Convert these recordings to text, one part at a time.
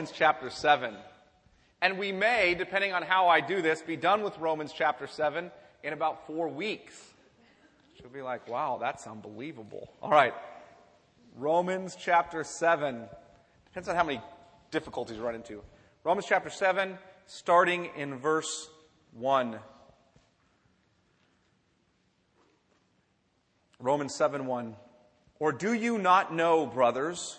Romans chapter 7. And we may, depending on how I do this, be done with Romans chapter 7 in about four weeks. She'll be like, wow, that's unbelievable. All right. Romans chapter 7. Depends on how many difficulties you run into. Romans chapter 7, starting in verse 1. Romans 7 1. Or do you not know, brothers?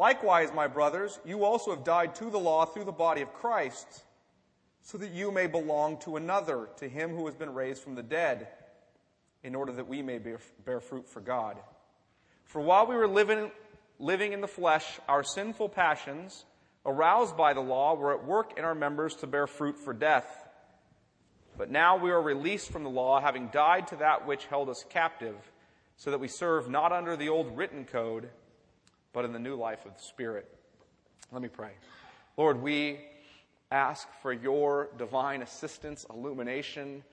Likewise, my brothers, you also have died to the law through the body of Christ, so that you may belong to another, to him who has been raised from the dead, in order that we may bear, fruit for God. For while we were living, living in the flesh, our sinful passions, aroused by the law, were at work in our members to bear fruit for death. But now we are released from the law, having died to that which held us captive, so that we serve not under the old written code, but in the new life of the Spirit. Let me pray. Lord, we ask for your divine assistance, illumination,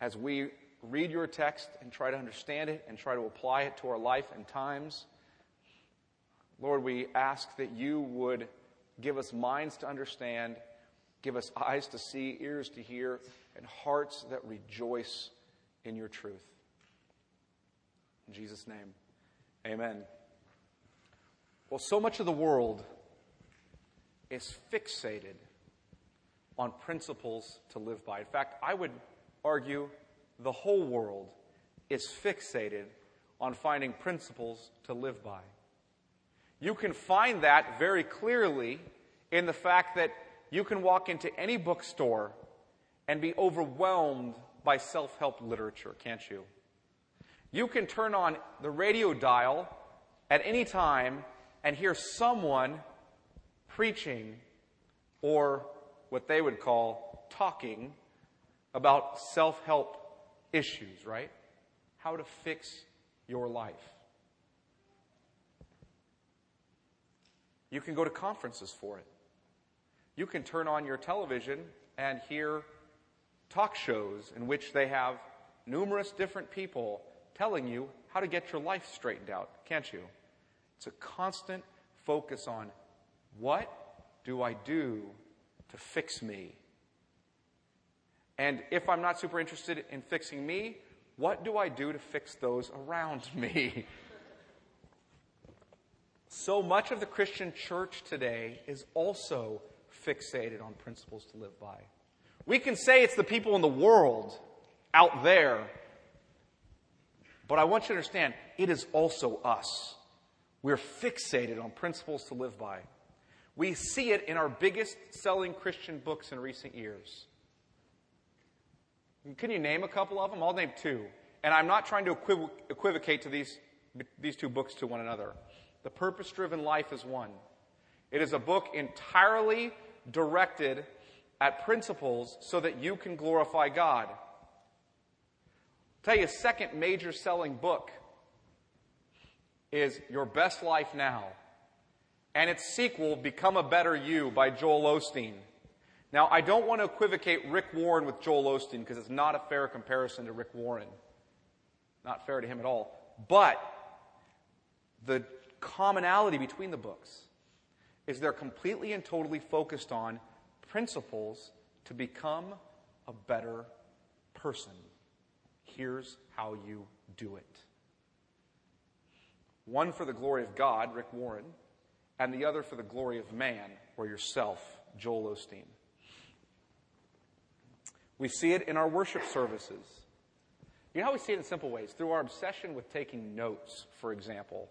as we read your text and try to understand it and try to apply it to our life and times. Lord, we ask that you would give us minds to understand, give us eyes to see, ears to hear, and hearts that rejoice in your truth. In Jesus' name, amen. Well, so much of the world is fixated on principles to live by. In fact, I would argue the whole world is fixated on finding principles to live by. You can find that very clearly in the fact that you can walk into any bookstore and be overwhelmed by self help literature, can't you? You can turn on the radio dial at any time and hear someone preaching or what they would call talking about self help issues, right? How to fix your life. You can go to conferences for it. You can turn on your television and hear talk shows in which they have numerous different people telling you how to get your life straightened out, can't you? It's a constant focus on what do I do to fix me? And if I'm not super interested in fixing me, what do I do to fix those around me? so much of the Christian church today is also fixated on principles to live by. We can say it's the people in the world out there, but I want you to understand it is also us. We're fixated on principles to live by. We see it in our biggest selling Christian books in recent years. Can you name a couple of them? I'll name two. And I'm not trying to equiv- equivocate to these, these two books to one another. The Purpose Driven Life is one. It is a book entirely directed at principles so that you can glorify God. I'll tell you a second major selling book is Your Best Life Now, and its sequel, Become a Better You by Joel Osteen. Now, I don't want to equivocate Rick Warren with Joel Osteen because it's not a fair comparison to Rick Warren. Not fair to him at all. But the commonality between the books is they're completely and totally focused on principles to become a better person. Here's how you do it one for the glory of God, Rick Warren, and the other for the glory of man, or yourself, Joel Osteen. We see it in our worship services. You know how we see it in simple ways? Through our obsession with taking notes, for example.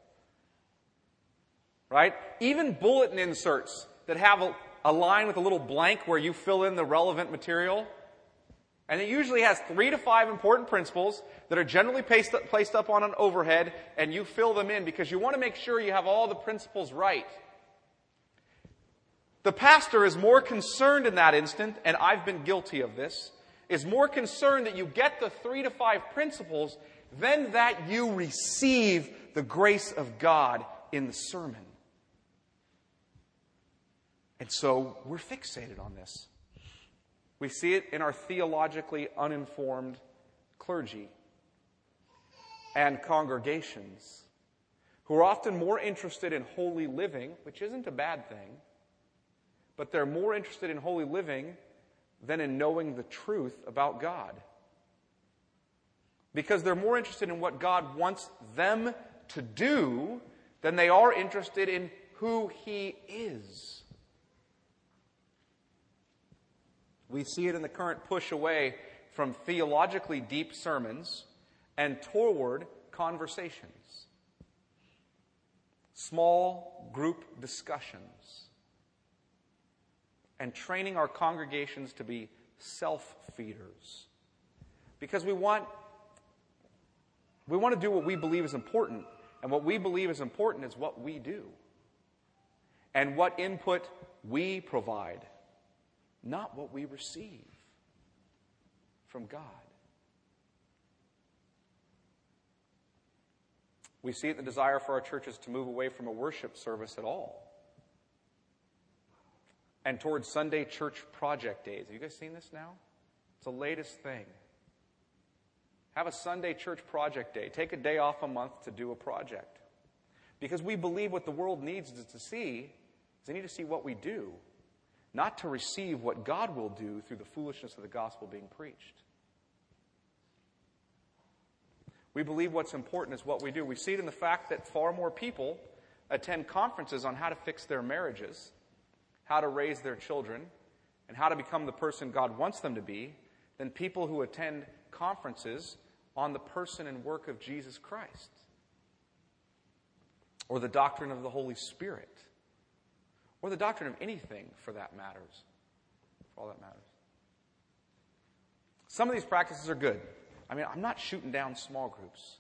Right? Even bulletin inserts that have a, a line with a little blank where you fill in the relevant material. And it usually has three to five important principles that are generally placed, placed up on an overhead, and you fill them in because you want to make sure you have all the principles right. The pastor is more concerned in that instant, and I've been guilty of this, is more concerned that you get the three to five principles than that you receive the grace of God in the sermon. And so we're fixated on this. We see it in our theologically uninformed clergy and congregations who are often more interested in holy living, which isn't a bad thing, but they're more interested in holy living than in knowing the truth about God. Because they're more interested in what God wants them to do than they are interested in who He is. We see it in the current push away from theologically deep sermons and toward conversations, small group discussions, and training our congregations to be self feeders. Because we want, we want to do what we believe is important, and what we believe is important is what we do and what input we provide not what we receive from God. We see it in the desire for our churches to move away from a worship service at all and towards Sunday church project days. Have you guys seen this now? It's the latest thing. Have a Sunday church project day. Take a day off a month to do a project. Because we believe what the world needs to see is they need to see what we do not to receive what God will do through the foolishness of the gospel being preached. We believe what's important is what we do. We see it in the fact that far more people attend conferences on how to fix their marriages, how to raise their children, and how to become the person God wants them to be than people who attend conferences on the person and work of Jesus Christ or the doctrine of the Holy Spirit or the doctrine of anything for that matters. For all that matters. Some of these practices are good. I mean, I'm not shooting down small groups,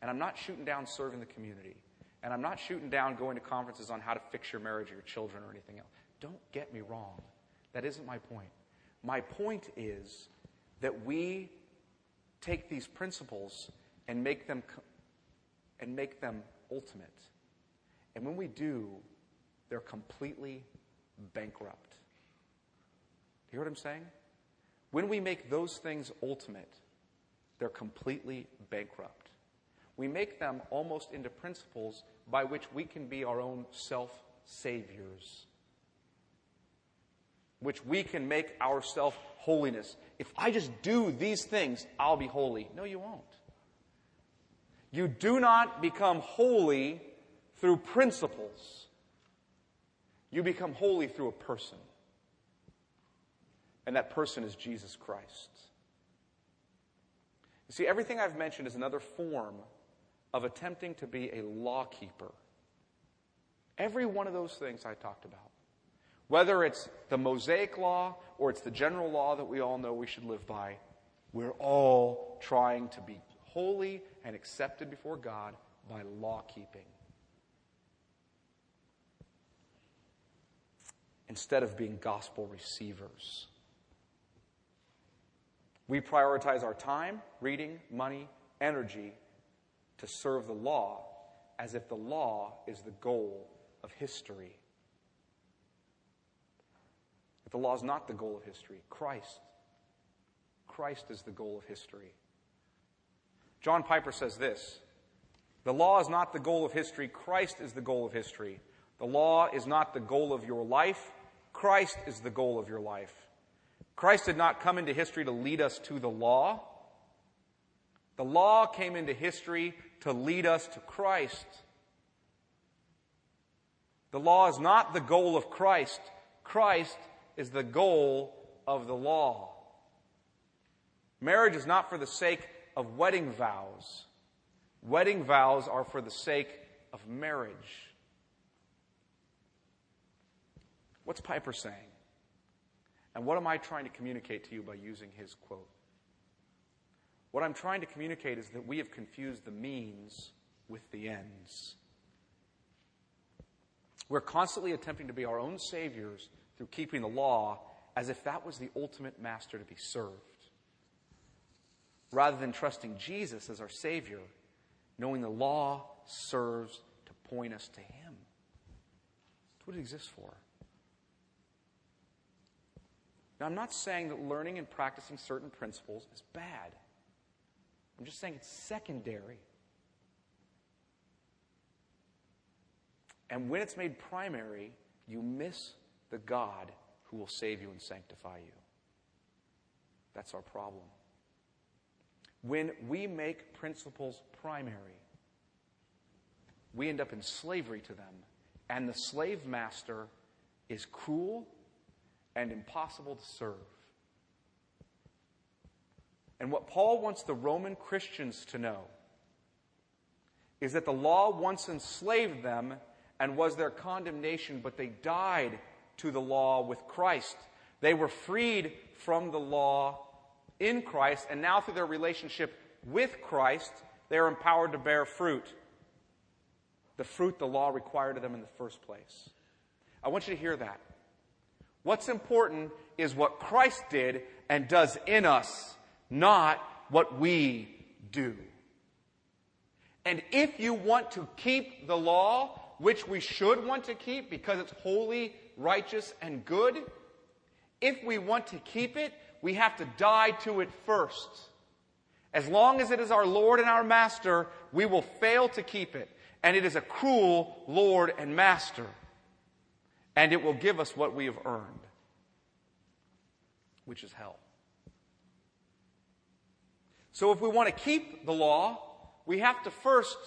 and I'm not shooting down serving the community, and I'm not shooting down going to conferences on how to fix your marriage or your children or anything else. Don't get me wrong. That isn't my point. My point is that we take these principles and make them and make them ultimate. And when we do, they're completely bankrupt. You hear what I'm saying? When we make those things ultimate, they're completely bankrupt. We make them almost into principles by which we can be our own self saviors, which we can make ourself holiness. If I just do these things, I'll be holy. No, you won't. You do not become holy through principles. You become holy through a person. And that person is Jesus Christ. You see, everything I've mentioned is another form of attempting to be a law keeper. Every one of those things I talked about. Whether it's the Mosaic law or it's the general law that we all know we should live by, we're all trying to be holy and accepted before God by law keeping. Instead of being gospel receivers. We prioritize our time, reading, money, energy to serve the law as if the law is the goal of history. If the law is not the goal of history. Christ. Christ is the goal of history. John Piper says this The law is not the goal of history, Christ is the goal of history. The law is not the goal of your life, Christ is the goal of your life. Christ did not come into history to lead us to the law. The law came into history to lead us to Christ. The law is not the goal of Christ. Christ is the goal of the law. Marriage is not for the sake of wedding vows. Wedding vows are for the sake of marriage. What's Piper saying? And what am I trying to communicate to you by using his quote? What I'm trying to communicate is that we have confused the means with the ends. We're constantly attempting to be our own saviors through keeping the law as if that was the ultimate master to be served. Rather than trusting Jesus as our Savior, knowing the law serves to point us to Him. That's what it exists for. Now, I'm not saying that learning and practicing certain principles is bad. I'm just saying it's secondary. And when it's made primary, you miss the God who will save you and sanctify you. That's our problem. When we make principles primary, we end up in slavery to them, and the slave master is cruel and impossible to serve. And what Paul wants the Roman Christians to know is that the law once enslaved them and was their condemnation, but they died to the law with Christ. They were freed from the law in Christ, and now through their relationship with Christ, they are empowered to bear fruit. The fruit the law required of them in the first place. I want you to hear that. What's important is what Christ did and does in us, not what we do. And if you want to keep the law, which we should want to keep because it's holy, righteous, and good, if we want to keep it, we have to die to it first. As long as it is our Lord and our Master, we will fail to keep it. And it is a cruel Lord and Master and it will give us what we have earned, which is hell. So if we want to keep the law, we have to first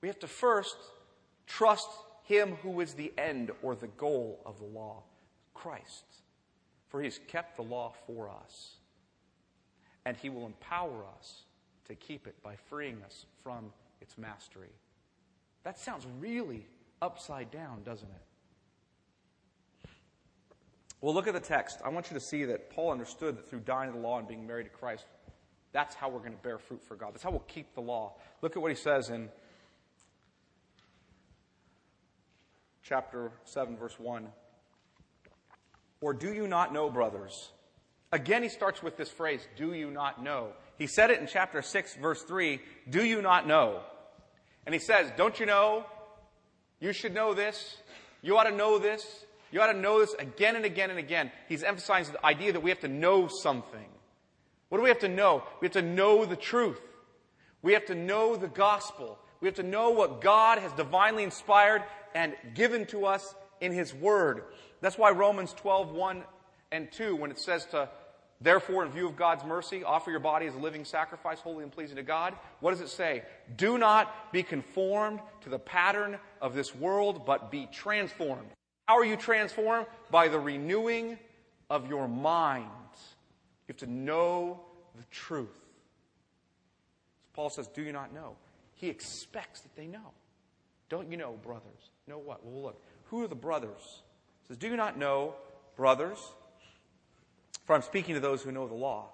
we have to first trust him who is the end or the goal of the law, Christ. For he has kept the law for us. And he will empower us to keep it by freeing us from its mastery. That sounds really upside down, doesn't it? Well, look at the text. I want you to see that Paul understood that through dying to the law and being married to Christ, that's how we're going to bear fruit for God. That's how we'll keep the law. Look at what he says in chapter 7, verse 1. Or do you not know, brothers? Again, he starts with this phrase, do you not know? He said it in chapter 6, verse 3, do you not know? And he says, don't you know? You should know this. You ought to know this. You ought to know this again and again and again. He's emphasizing the idea that we have to know something. What do we have to know? We have to know the truth. We have to know the gospel. We have to know what God has divinely inspired and given to us in His Word. That's why Romans 12, 1 and 2, when it says to, therefore, in view of God's mercy, offer your body as a living sacrifice, holy and pleasing to God. What does it say? Do not be conformed to the pattern of this world, but be transformed how are you transformed? By the renewing of your mind. You have to know the truth. Paul says, Do you not know? He expects that they know. Don't you know, brothers? Know what? Well, look. Who are the brothers? He says, Do you not know, brothers? For I'm speaking to those who know the law.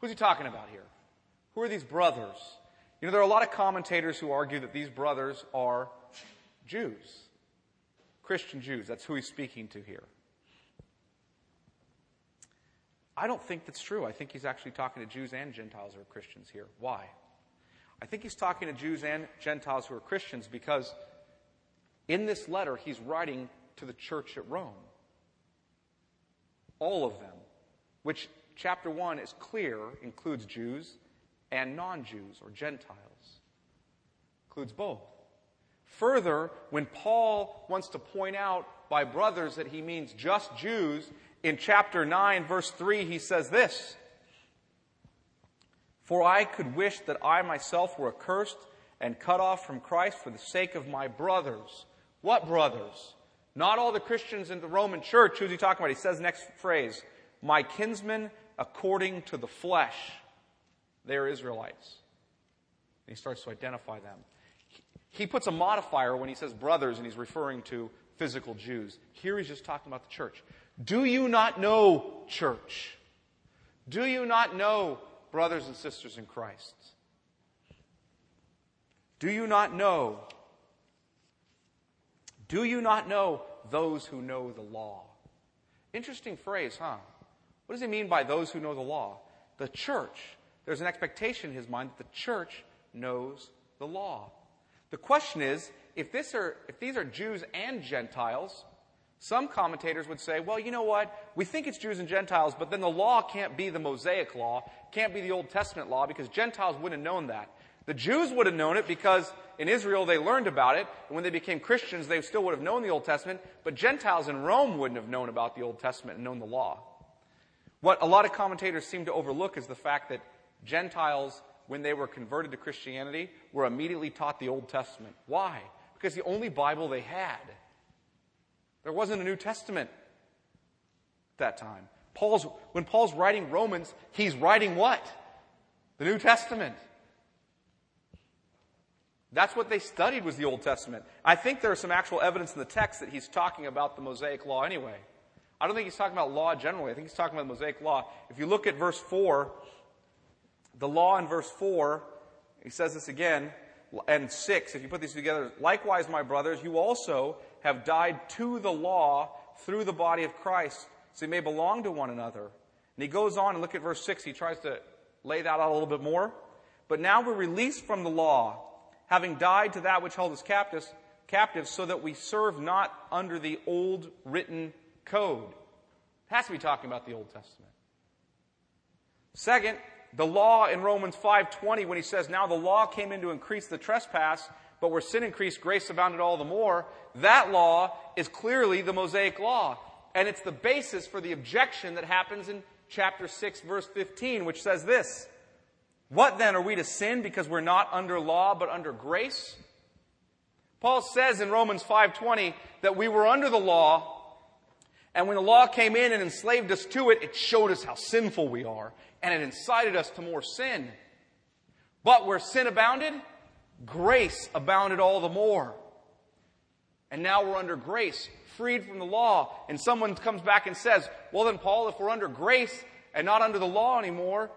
Who's he talking about here? Who are these brothers? You know, there are a lot of commentators who argue that these brothers are Jews. Christian Jews. That's who he's speaking to here. I don't think that's true. I think he's actually talking to Jews and Gentiles who are Christians here. Why? I think he's talking to Jews and Gentiles who are Christians because in this letter he's writing to the church at Rome. All of them, which chapter 1 is clear includes Jews and non Jews or Gentiles, includes both. Further, when Paul wants to point out by brothers that he means just Jews, in chapter 9, verse 3, he says this For I could wish that I myself were accursed and cut off from Christ for the sake of my brothers. What brothers? Not all the Christians in the Roman church. Who's he talking about? He says next phrase, my kinsmen according to the flesh. They are Israelites. And he starts to identify them. He puts a modifier when he says brothers and he's referring to physical Jews. Here he's just talking about the church. Do you not know, church? Do you not know, brothers and sisters in Christ? Do you not know? Do you not know those who know the law? Interesting phrase, huh? What does he mean by those who know the law? The church. There's an expectation in his mind that the church knows the law. The question is, if, are, if these are Jews and Gentiles, some commentators would say, well, you know what? We think it's Jews and Gentiles, but then the law can't be the Mosaic law, can't be the Old Testament law, because Gentiles wouldn't have known that. The Jews would have known it because in Israel they learned about it, and when they became Christians, they still would have known the Old Testament, but Gentiles in Rome wouldn't have known about the Old Testament and known the law. What a lot of commentators seem to overlook is the fact that Gentiles, when they were converted to Christianity, were immediately taught the Old Testament. Why? Because the only Bible they had. There wasn't a New Testament at that time. Paul's, when Paul's writing Romans, he's writing what? The New Testament. That's what they studied was the Old Testament. I think there's some actual evidence in the text that he's talking about the Mosaic Law anyway. I don't think he's talking about law generally. I think he's talking about the Mosaic Law. If you look at verse 4, the law in verse 4, he says this again, and 6, if you put these together, likewise, my brothers, you also have died to the law through the body of Christ, so you may belong to one another. And he goes on and look at verse 6. He tries to lay that out a little bit more. But now we're released from the law having died to that which held us captives, captives so that we serve not under the old written code. It has to be talking about the Old Testament. Second, the law in Romans 5:20 when he says now the law came in to increase the trespass but where sin increased grace abounded all the more that law is clearly the mosaic law and it's the basis for the objection that happens in chapter 6 verse 15 which says this what then are we to sin because we're not under law but under grace? Paul says in Romans 5:20 that we were under the law and when the law came in and enslaved us to it, it showed us how sinful we are and it incited us to more sin. But where sin abounded, grace abounded all the more. And now we're under grace, freed from the law. And someone comes back and says, well then Paul, if we're under grace and not under the law anymore,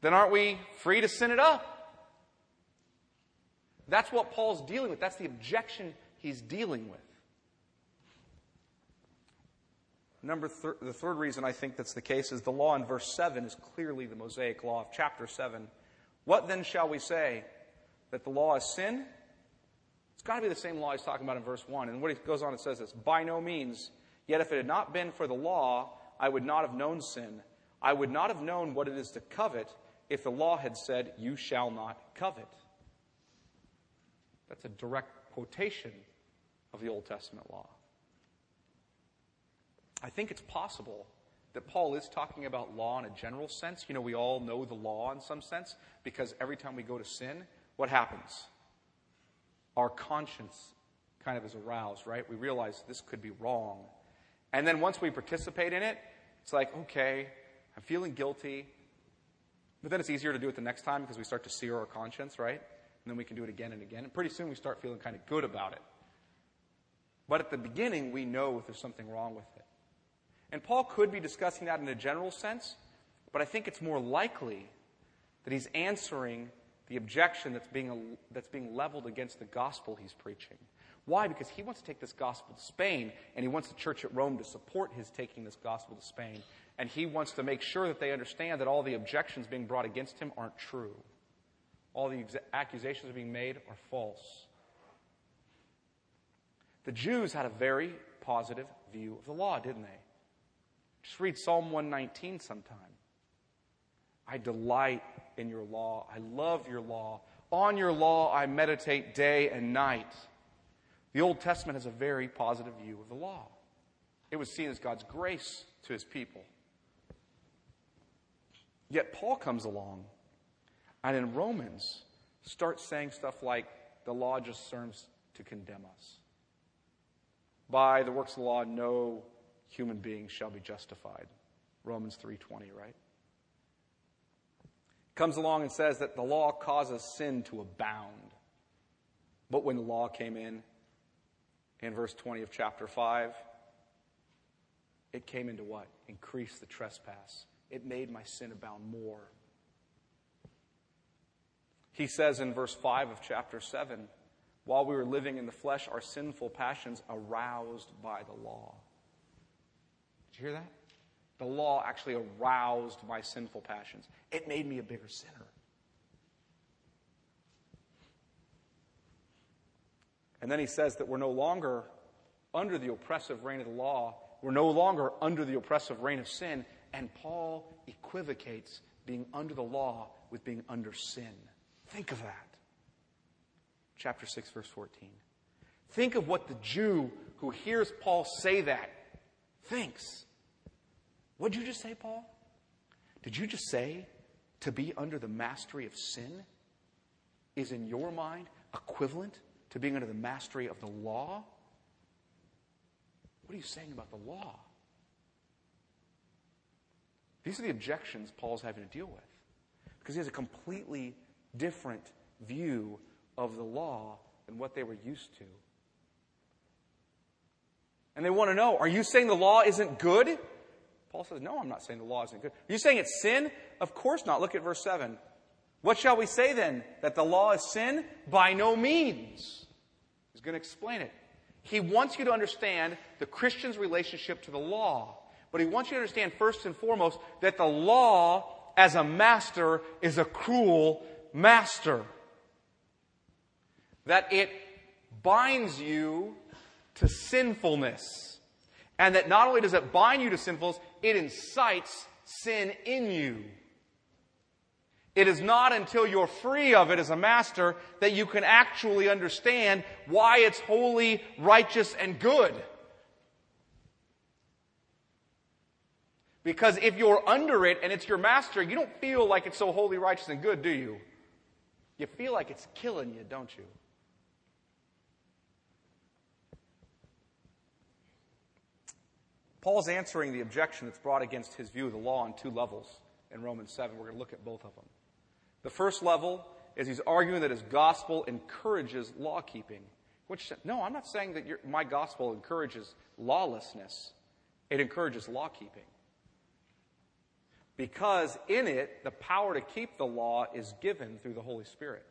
then aren't we free to sin it up? That's what Paul's dealing with. That's the objection he's dealing with. Number thir- the third reason I think that's the case is the law in verse 7 is clearly the Mosaic law of chapter 7. What then shall we say? That the law is sin? It's got to be the same law he's talking about in verse 1. And what he goes on and says is, By no means. Yet if it had not been for the law, I would not have known sin. I would not have known what it is to covet if the law had said, You shall not covet. That's a direct quotation of the Old Testament law. I think it's possible that Paul is talking about law in a general sense. You know, we all know the law in some sense because every time we go to sin, what happens? Our conscience kind of is aroused, right? We realize this could be wrong. And then once we participate in it, it's like, okay, I'm feeling guilty. But then it's easier to do it the next time because we start to sear our conscience, right? And then we can do it again and again. And pretty soon we start feeling kind of good about it. But at the beginning, we know if there's something wrong with it. And Paul could be discussing that in a general sense, but I think it's more likely that he's answering the objection that's being, that's being leveled against the gospel he's preaching. Why? Because he wants to take this gospel to Spain, and he wants the church at Rome to support his taking this gospel to Spain. And he wants to make sure that they understand that all the objections being brought against him aren't true. All the ex- accusations being made are false. The Jews had a very positive view of the law, didn't they? Just read Psalm 119 sometime. I delight in your law. I love your law. On your law I meditate day and night. The Old Testament has a very positive view of the law. It was seen as God's grace to his people. Yet Paul comes along and in Romans starts saying stuff like the law just serves to condemn us. By the works of the law, no human beings shall be justified. Romans 3:20, right? Comes along and says that the law causes sin to abound. But when the law came in, in verse 20 of chapter 5, it came into what? Increase the trespass it made my sin abound more. He says in verse 5 of chapter 7 while we were living in the flesh, our sinful passions aroused by the law. Did you hear that? The law actually aroused my sinful passions. It made me a bigger sinner. And then he says that we're no longer under the oppressive reign of the law. We're no longer under the oppressive reign of sin. And Paul equivocates being under the law with being under sin. Think of that. Chapter 6, verse 14. Think of what the Jew who hears Paul say that thinks. What did you just say, Paul? Did you just say to be under the mastery of sin is in your mind equivalent to being under the mastery of the law? What are you saying about the law? These are the objections Paul's having to deal with because he has a completely different view of the law than what they were used to. And they want to know, are you saying the law isn't good? Paul says, no, I'm not saying the law isn't good. Are you saying it's sin? Of course not. Look at verse 7. What shall we say then? That the law is sin? By no means. He's going to explain it. He wants you to understand the Christian's relationship to the law. But he wants you to understand first and foremost that the law as a master is a cruel master. That it binds you to sinfulness. And that not only does it bind you to sinfulness, it incites sin in you. It is not until you're free of it as a master that you can actually understand why it's holy, righteous, and good. Because if you're under it and it's your master, you don't feel like it's so holy, righteous, and good, do you? You feel like it's killing you, don't you? Paul's answering the objection that's brought against his view of the law on two levels in Romans 7. We're going to look at both of them. The first level is he's arguing that his gospel encourages law keeping. Which, no, I'm not saying that your, my gospel encourages lawlessness. It encourages law keeping. Because in it, the power to keep the law is given through the Holy Spirit.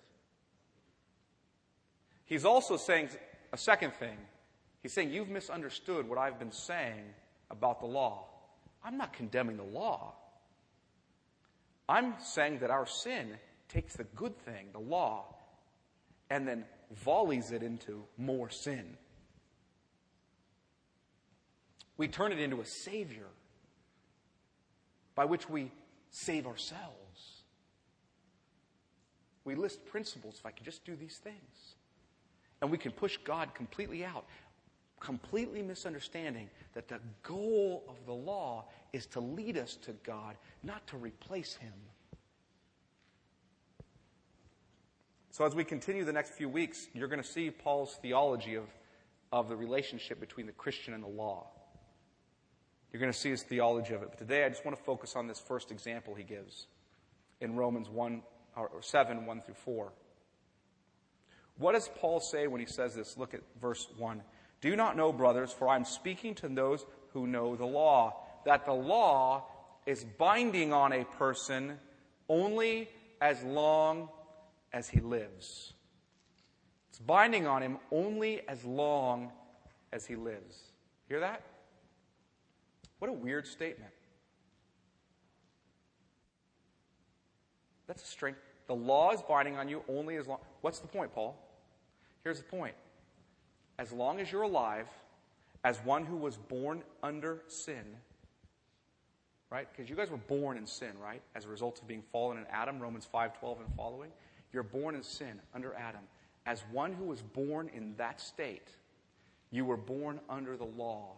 He's also saying a second thing. He's saying, You've misunderstood what I've been saying about the law. I'm not condemning the law. I'm saying that our sin takes the good thing, the law, and then volleys it into more sin. We turn it into a savior by which we save ourselves. We list principles if I can just do these things. And we can push God completely out completely misunderstanding that the goal of the law is to lead us to God, not to replace Him. So, as we continue the next few weeks, you're going to see Paul's theology of, of the relationship between the Christian and the law. You're going to see his theology of it. But today, I just want to focus on this first example he gives in Romans 1, or 7, 1 through 4. What does Paul say when he says this? Look at verse 1. Do not know, brothers, for I'm speaking to those who know the law, that the law is binding on a person only as long as he lives. It's binding on him only as long as he lives. Hear that? What a weird statement. That's a strength. The law is binding on you only as long. What's the point, Paul? Here's the point as long as you're alive, as one who was born under sin, right? Because you guys were born in sin, right? As a result of being fallen in Adam, Romans 5:12 and following. You're born in sin under Adam. As one who was born in that state, you were born under the law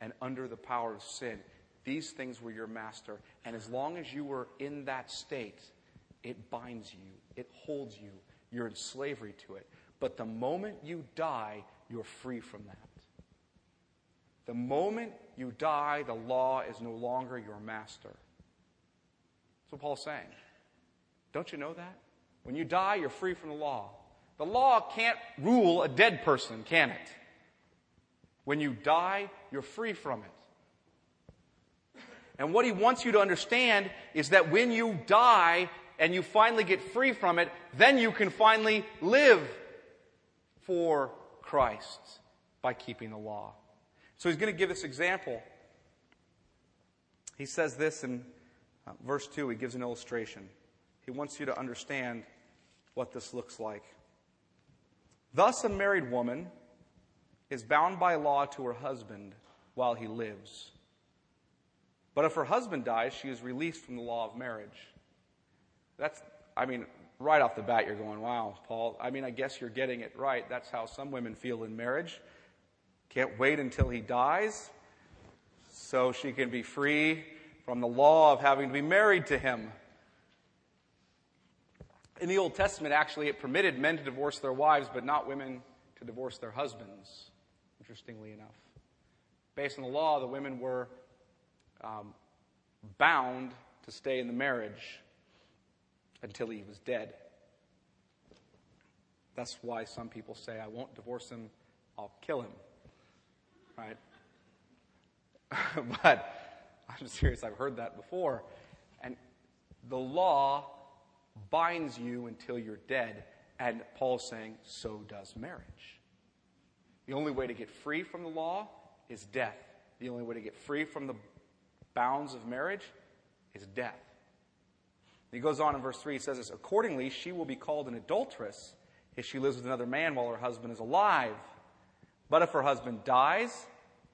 and under the power of sin. These things were your master. And as long as you were in that state, it binds you, it holds you. You're in slavery to it. But the moment you die, you're free from that. The moment you die, the law is no longer your master. That's what Paul's saying. Don't you know that? When you die, you're free from the law. The law can't rule a dead person, can it? When you die, you're free from it. And what he wants you to understand is that when you die and you finally get free from it, then you can finally live for Christ by keeping the law. So he's going to give this example He says this in uh, verse 2. He gives an illustration. He wants you to understand what this looks like. Thus, a married woman is bound by law to her husband while he lives. But if her husband dies, she is released from the law of marriage. That's, I mean, right off the bat, you're going, wow, Paul, I mean, I guess you're getting it right. That's how some women feel in marriage. Can't wait until he dies so she can be free from the law of having to be married to him. In the Old Testament, actually, it permitted men to divorce their wives, but not women to divorce their husbands, interestingly enough. Based on the law, the women were um, bound to stay in the marriage until he was dead. That's why some people say, I won't divorce him, I'll kill him. Right? but I'm serious, I've heard that before. And the law binds you until you're dead. And Paul's saying, so does marriage. The only way to get free from the law is death. The only way to get free from the bounds of marriage is death. He goes on in verse 3, he says this Accordingly, she will be called an adulteress if she lives with another man while her husband is alive. But if her husband dies,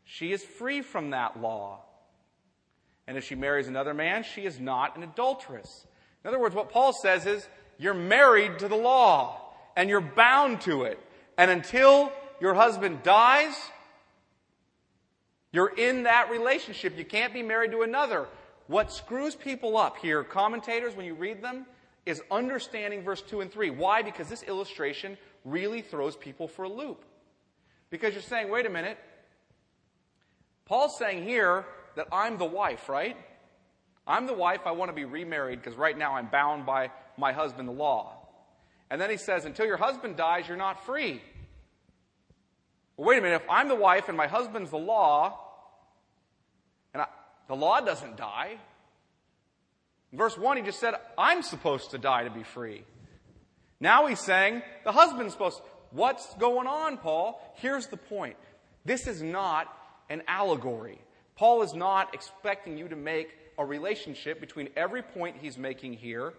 she is free from that law. And if she marries another man, she is not an adulteress. In other words, what Paul says is, you're married to the law, and you're bound to it. And until your husband dies, you're in that relationship. You can't be married to another. What screws people up here, commentators, when you read them, is understanding verse 2 and 3. Why? Because this illustration really throws people for a loop. Because you're saying, wait a minute, Paul's saying here that I'm the wife, right? I'm the wife, I want to be remarried because right now I'm bound by my husband, the law. And then he says, until your husband dies, you're not free. Well, wait a minute, if I'm the wife and my husband's the law, the law doesn't die. In verse 1, he just said, I'm supposed to die to be free. Now he's saying, the husband's supposed to. What's going on, Paul? Here's the point. This is not an allegory. Paul is not expecting you to make a relationship between every point he's making here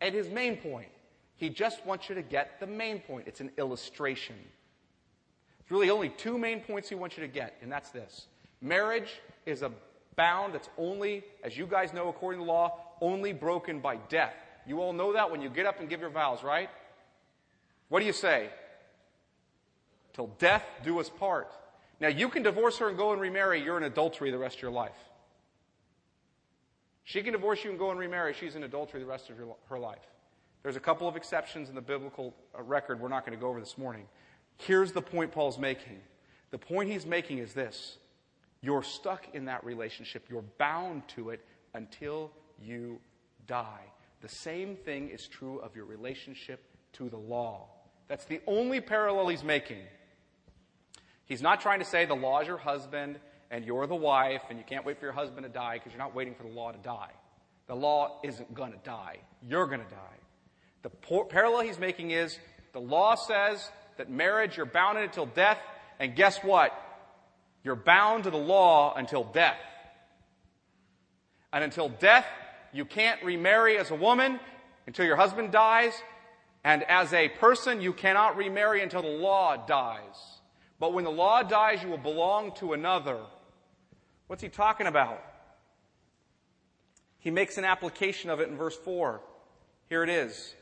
and his main point. He just wants you to get the main point. It's an illustration. There's really only two main points he wants you to get, and that's this. Marriage is a bound that's only, as you guys know according to the law, only broken by death. You all know that when you get up and give your vows, right? What do you say? Till death do us part. Now, you can divorce her and go and remarry. You're in adultery the rest of your life. She can divorce you and go and remarry. She's in adultery the rest of your, her life. There's a couple of exceptions in the biblical uh, record we're not going to go over this morning. Here's the point Paul's making. The point he's making is this you're stuck in that relationship, you're bound to it until you die. The same thing is true of your relationship to the law. That's the only parallel he's making. He's not trying to say the law is your husband and you're the wife and you can't wait for your husband to die because you're not waiting for the law to die. The law isn't going to die. You're going to die. The por- parallel he's making is the law says that marriage, you're bound in it till death, and guess what? You're bound to the law until death. And until death, you can't remarry as a woman until your husband dies, and as a person, you cannot remarry until the law dies. But when the law dies, you will belong to another. What's he talking about? He makes an application of it in verse 4. Here it is.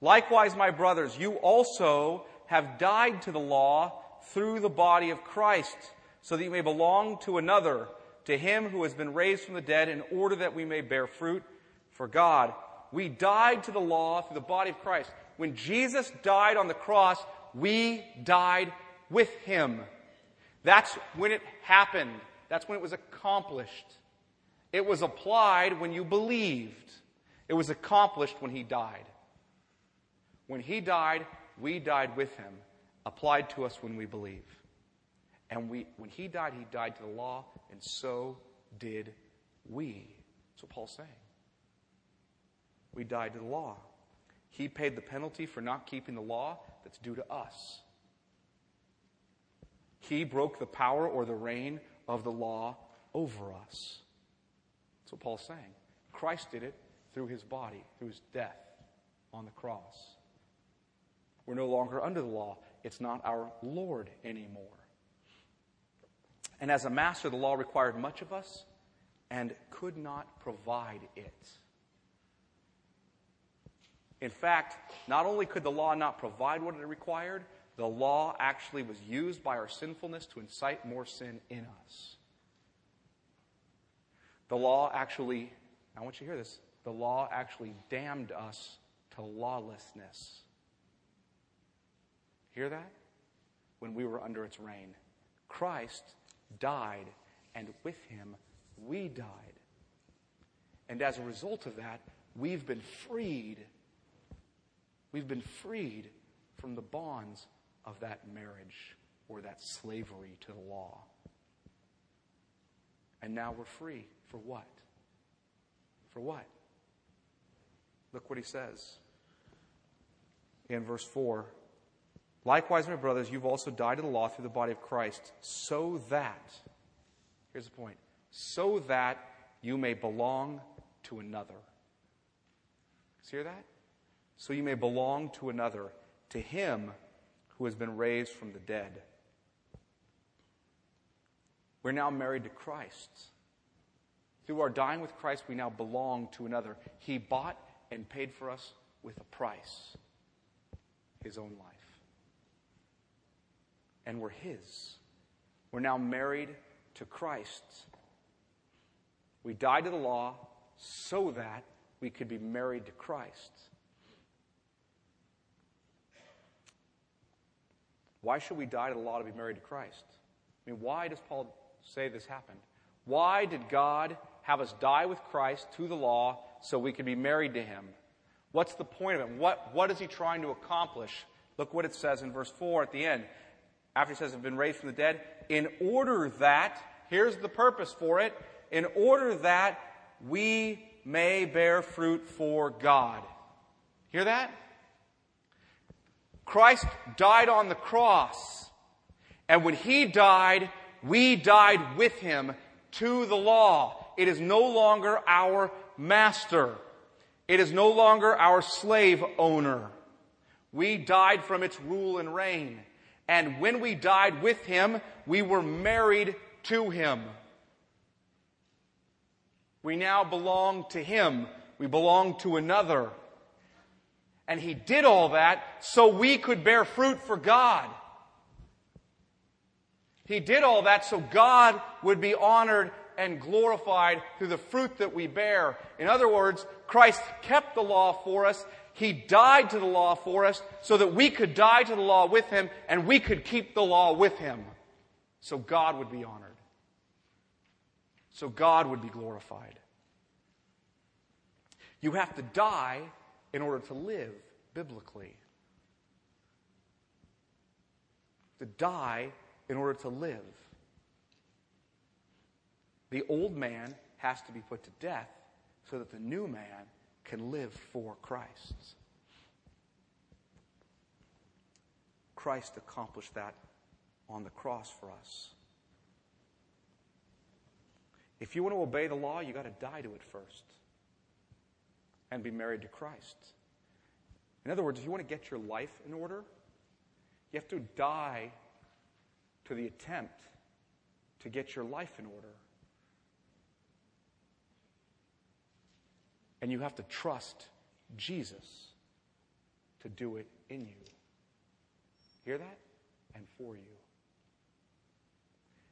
Likewise, my brothers, you also have died to the law through the body of Christ, so that you may belong to another, to him who has been raised from the dead, in order that we may bear fruit for God. We died to the law through the body of Christ. When Jesus died on the cross, we died with him. That's when it happened. That's when it was accomplished. It was applied when you believed. It was accomplished when he died. When he died, we died with him, applied to us when we believe. And we, when he died, he died to the law, and so did we. That's what Paul's saying. We died to the law. He paid the penalty for not keeping the law that's due to us. He broke the power or the reign of the law over us. That's what Paul's saying. Christ did it through his body, through his death on the cross. We're no longer under the law. It's not our Lord anymore. And as a master, the law required much of us and could not provide it. In fact, not only could the law not provide what it required, the law actually was used by our sinfulness to incite more sin in us. The law actually, I want you to hear this, the law actually damned us to lawlessness. Hear that? When we were under its reign. Christ died, and with him, we died. And as a result of that, we've been freed. We've been freed from the bonds of that marriage or that slavery to the law. And now we're free. For what? For what? Look what he says in verse 4. Likewise, my brothers, you've also died to the law through the body of Christ, so that, here's the point, so that you may belong to another. See that? So you may belong to another, to him who has been raised from the dead. We're now married to Christ. Through our dying with Christ, we now belong to another. He bought and paid for us with a price his own life. And we're his. We're now married to Christ. We died to the law so that we could be married to Christ. Why should we die to the law to be married to Christ? I mean, why does Paul say this happened? Why did God have us die with Christ to the law so we could be married to him? What's the point of it? What, what is he trying to accomplish? Look what it says in verse 4 at the end. After he says, have been raised from the dead, in order that, here's the purpose for it, in order that we may bear fruit for God. Hear that? Christ died on the cross. And when he died, we died with him to the law. It is no longer our master. It is no longer our slave owner. We died from its rule and reign. And when we died with him, we were married to him. We now belong to him. We belong to another. And he did all that so we could bear fruit for God. He did all that so God would be honored and glorified through the fruit that we bear. In other words, Christ kept the law for us. He died to the law for us so that we could die to the law with him and we could keep the law with him. So God would be honored. So God would be glorified. You have to die in order to live biblically. To die in order to live. The old man has to be put to death so that the new man can live for Christ. Christ accomplished that on the cross for us. If you want to obey the law, you got to die to it first and be married to Christ. In other words, if you want to get your life in order, you have to die to the attempt to get your life in order. And you have to trust Jesus to do it in you. Hear that? And for you.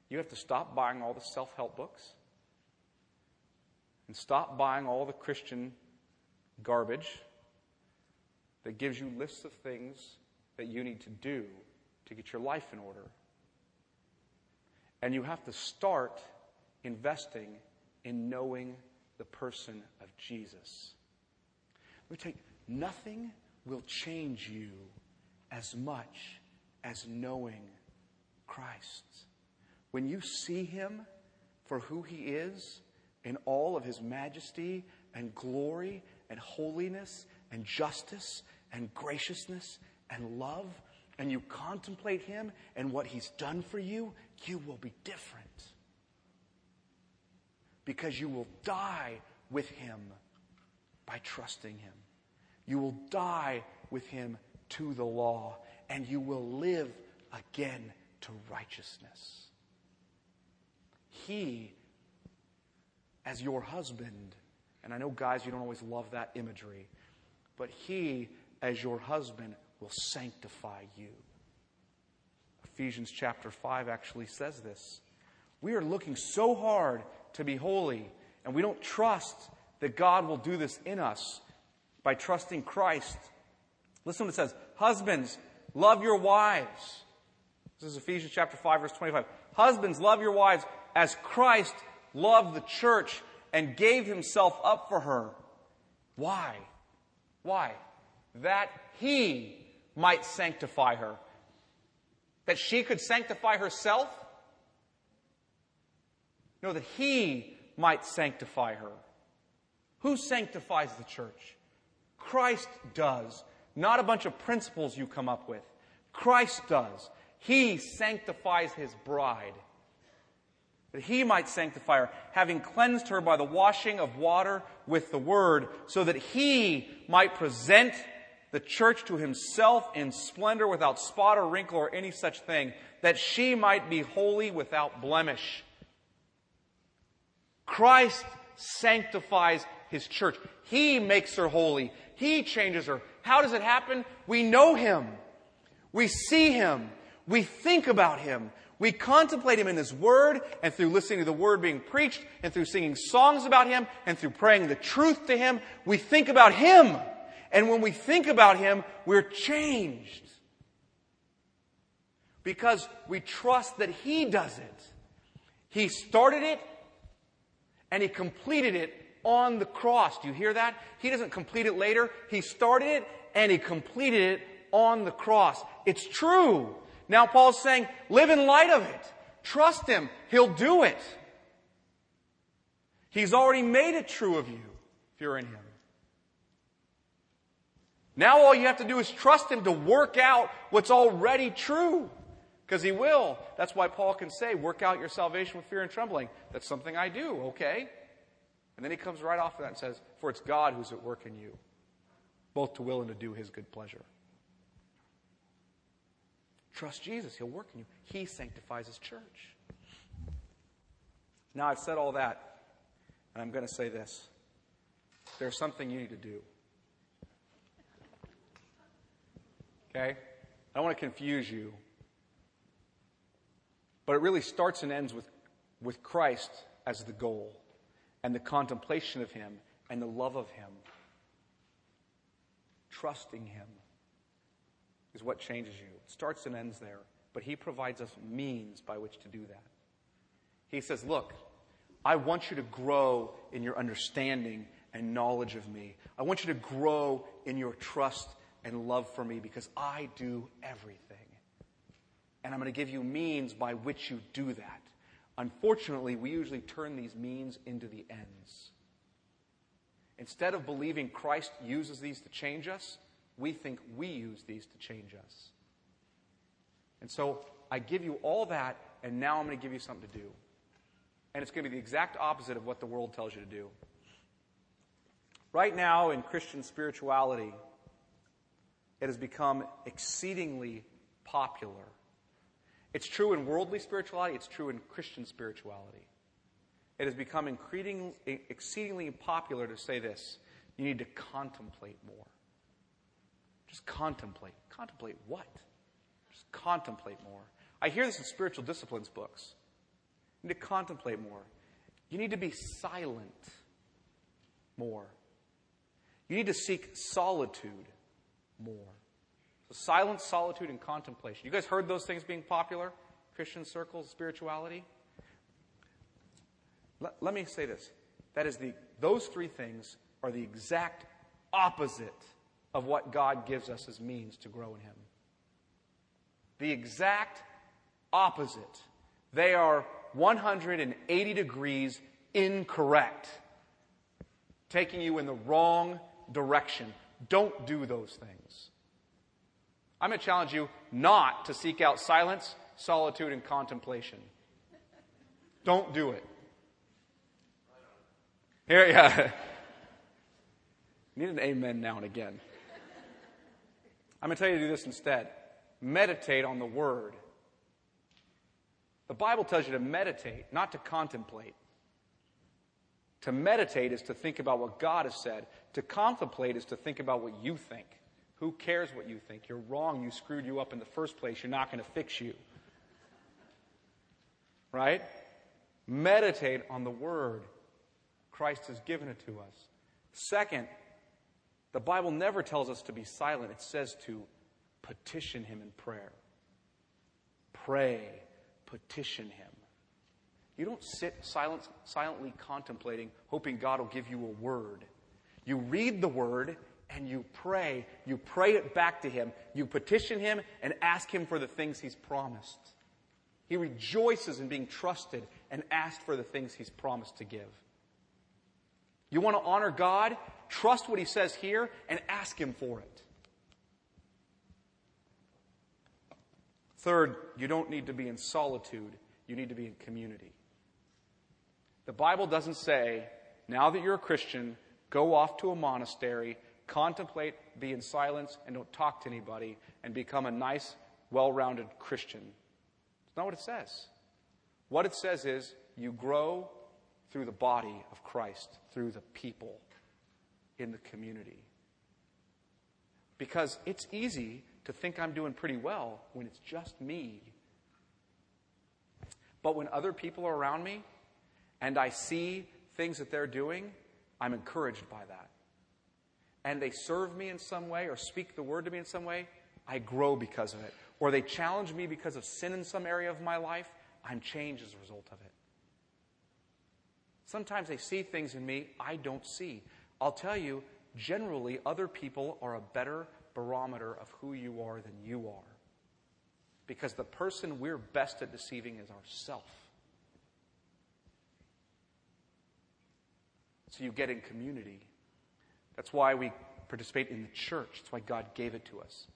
You have to stop buying all the self help books and stop buying all the Christian garbage that gives you lists of things that you need to do to get your life in order. And you have to start investing in knowing the person of Jesus. Let me tell you, nothing will change you as much as knowing Christ. When you see him for who he is in all of his majesty and glory and holiness and justice and graciousness and love, and you contemplate him and what he's done for you, you will be different. Because you will die with him by trusting him. You will die with him to the law, and you will live again to righteousness. He, as your husband, and I know, guys, you don't always love that imagery, but he, as your husband, will sanctify you. Ephesians chapter 5 actually says this. We are looking so hard to be holy, and we don't trust that God will do this in us by trusting Christ. Listen what it says Husbands, love your wives. This is Ephesians chapter 5, verse 25. Husbands, love your wives as Christ loved the church and gave himself up for her. Why? Why? That he might sanctify her. That she could sanctify herself? No, that he might sanctify her. Who sanctifies the church? Christ does. Not a bunch of principles you come up with. Christ does. He sanctifies his bride. That he might sanctify her, having cleansed her by the washing of water with the word, so that he might present the church to himself in splendor without spot or wrinkle or any such thing, that she might be holy without blemish. Christ sanctifies his church. He makes her holy. He changes her. How does it happen? We know him. We see him. We think about him. We contemplate him in his word and through listening to the word being preached and through singing songs about him and through praying the truth to him. We think about him. And when we think about him, we're changed. Because we trust that he does it. He started it and he completed it on the cross. Do you hear that? He doesn't complete it later. He started it and he completed it on the cross. It's true. Now Paul's saying, live in light of it. Trust him. He'll do it. He's already made it true of you if you're in him. Now all you have to do is trust him to work out what's already true. Because he will. That's why Paul can say, work out your salvation with fear and trembling. That's something I do, okay? And then he comes right off of that and says, For it's God who's at work in you, both to will and to do his good pleasure. Trust Jesus, he'll work in you. He sanctifies his church. Now, I've said all that, and I'm going to say this. There's something you need to do. Okay? I don't want to confuse you. But it really starts and ends with, with Christ as the goal and the contemplation of Him and the love of Him. Trusting Him is what changes you. It starts and ends there. But He provides us means by which to do that. He says, Look, I want you to grow in your understanding and knowledge of me. I want you to grow in your trust and love for me because I do everything. And I'm going to give you means by which you do that. Unfortunately, we usually turn these means into the ends. Instead of believing Christ uses these to change us, we think we use these to change us. And so I give you all that, and now I'm going to give you something to do. And it's going to be the exact opposite of what the world tells you to do. Right now, in Christian spirituality, it has become exceedingly popular it's true in worldly spirituality, it's true in Christian spirituality. It has become exceedingly popular to say this you need to contemplate more. Just contemplate. Contemplate what? Just contemplate more. I hear this in spiritual disciplines books. You need to contemplate more. You need to be silent more. You need to seek solitude more. So silence, solitude, and contemplation. You guys heard those things being popular? Christian circles, spirituality? Let, let me say this. That is the, those three things are the exact opposite of what God gives us as means to grow in Him. The exact opposite. They are 180 degrees incorrect, taking you in the wrong direction. Don't do those things. I'm going to challenge you not to seek out silence, solitude, and contemplation. Don't do it. Here, yeah. Need an amen now and again. I'm going to tell you to do this instead. Meditate on the Word. The Bible tells you to meditate, not to contemplate. To meditate is to think about what God has said. To contemplate is to think about what you think. Who cares what you think? You're wrong. You screwed you up in the first place. You're not going to fix you. Right? Meditate on the Word. Christ has given it to us. Second, the Bible never tells us to be silent, it says to petition Him in prayer. Pray, petition Him. You don't sit silent, silently contemplating, hoping God will give you a word. You read the word and you pray. You pray it back to Him. You petition Him and ask Him for the things He's promised. He rejoices in being trusted and asked for the things He's promised to give. You want to honor God? Trust what He says here and ask Him for it. Third, you don't need to be in solitude, you need to be in community. The Bible doesn't say, now that you're a Christian, go off to a monastery, contemplate, be in silence, and don't talk to anybody, and become a nice, well rounded Christian. It's not what it says. What it says is, you grow through the body of Christ, through the people in the community. Because it's easy to think I'm doing pretty well when it's just me. But when other people are around me and I see things that they're doing, I'm encouraged by that. And they serve me in some way or speak the word to me in some way, I grow because of it. Or they challenge me because of sin in some area of my life, I'm changed as a result of it. Sometimes they see things in me I don't see. I'll tell you, generally, other people are a better barometer of who you are than you are. Because the person we're best at deceiving is ourself. So you get in community. That's why we participate in the church. That's why God gave it to us.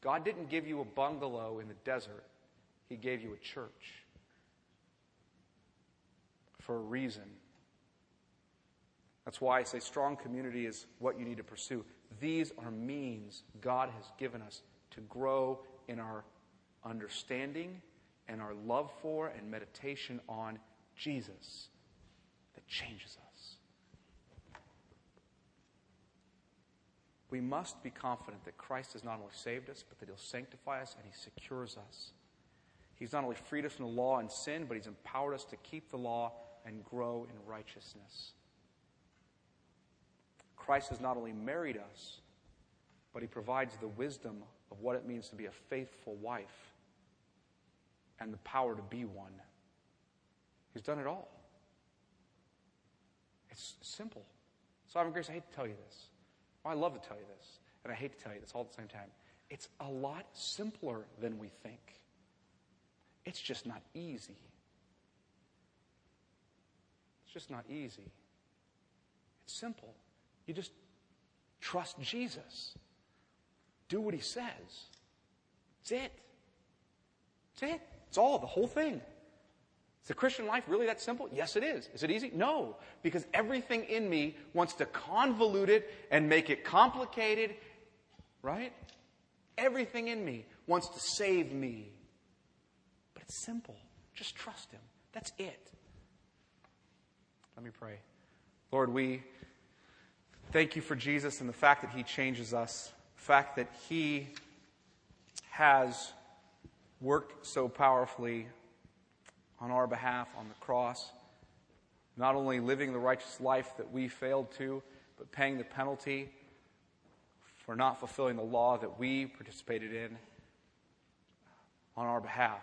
God didn't give you a bungalow in the desert, He gave you a church for a reason. That's why I say strong community is what you need to pursue. These are means God has given us to grow in our understanding and our love for and meditation on Jesus that changes us. We must be confident that Christ has not only saved us, but that He'll sanctify us and He secures us. He's not only freed us from the law and sin, but He's empowered us to keep the law and grow in righteousness. Christ has not only married us, but he provides the wisdom of what it means to be a faithful wife and the power to be one. He's done it all. It's simple. So, Sovereign Grace, I hate to tell you this. Well, I love to tell you this, and I hate to tell you this all at the same time. It's a lot simpler than we think. It's just not easy. It's just not easy. It's simple. You just trust Jesus. Do what he says. That's it. That's it. It's all, the whole thing. Is the Christian life really that simple? Yes, it is. Is it easy? No, because everything in me wants to convolute it and make it complicated, right? Everything in me wants to save me. But it's simple. Just trust Him. That's it. Let me pray. Lord, we thank you for Jesus and the fact that he changes us, the fact that he has worked so powerfully on our behalf on the cross, not only living the righteous life that we failed to, but paying the penalty for not fulfilling the law that we participated in on our behalf.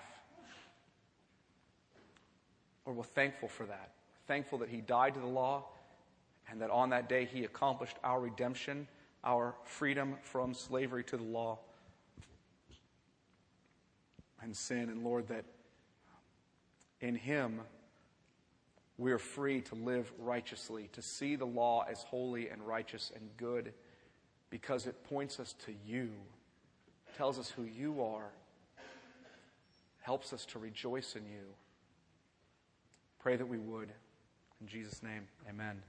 Lord, we're thankful for that thankful that he died to the law and that on that day he accomplished our redemption, our freedom from slavery to the law and sin. And Lord, that in him we are free to live righteously, to see the law as holy and righteous and good because it points us to you, tells us who you are, helps us to rejoice in you. Pray that we would. In Jesus' name, amen.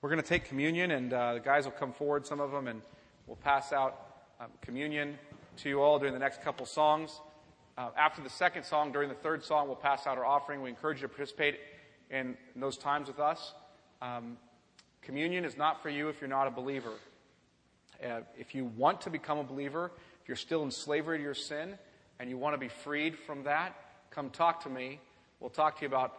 we're going to take communion, and uh, the guys will come forward, some of them, and we'll pass out um, communion to you all during the next couple songs. Uh, after the second song, during the third song, we'll pass out our offering. We encourage you to participate in, those times with us. Um, communion is not for you if you're not a believer. Uh, if you want to become a believer, if you're still in slavery to your sin and you want to be freed from that, come talk to me. We'll talk to you about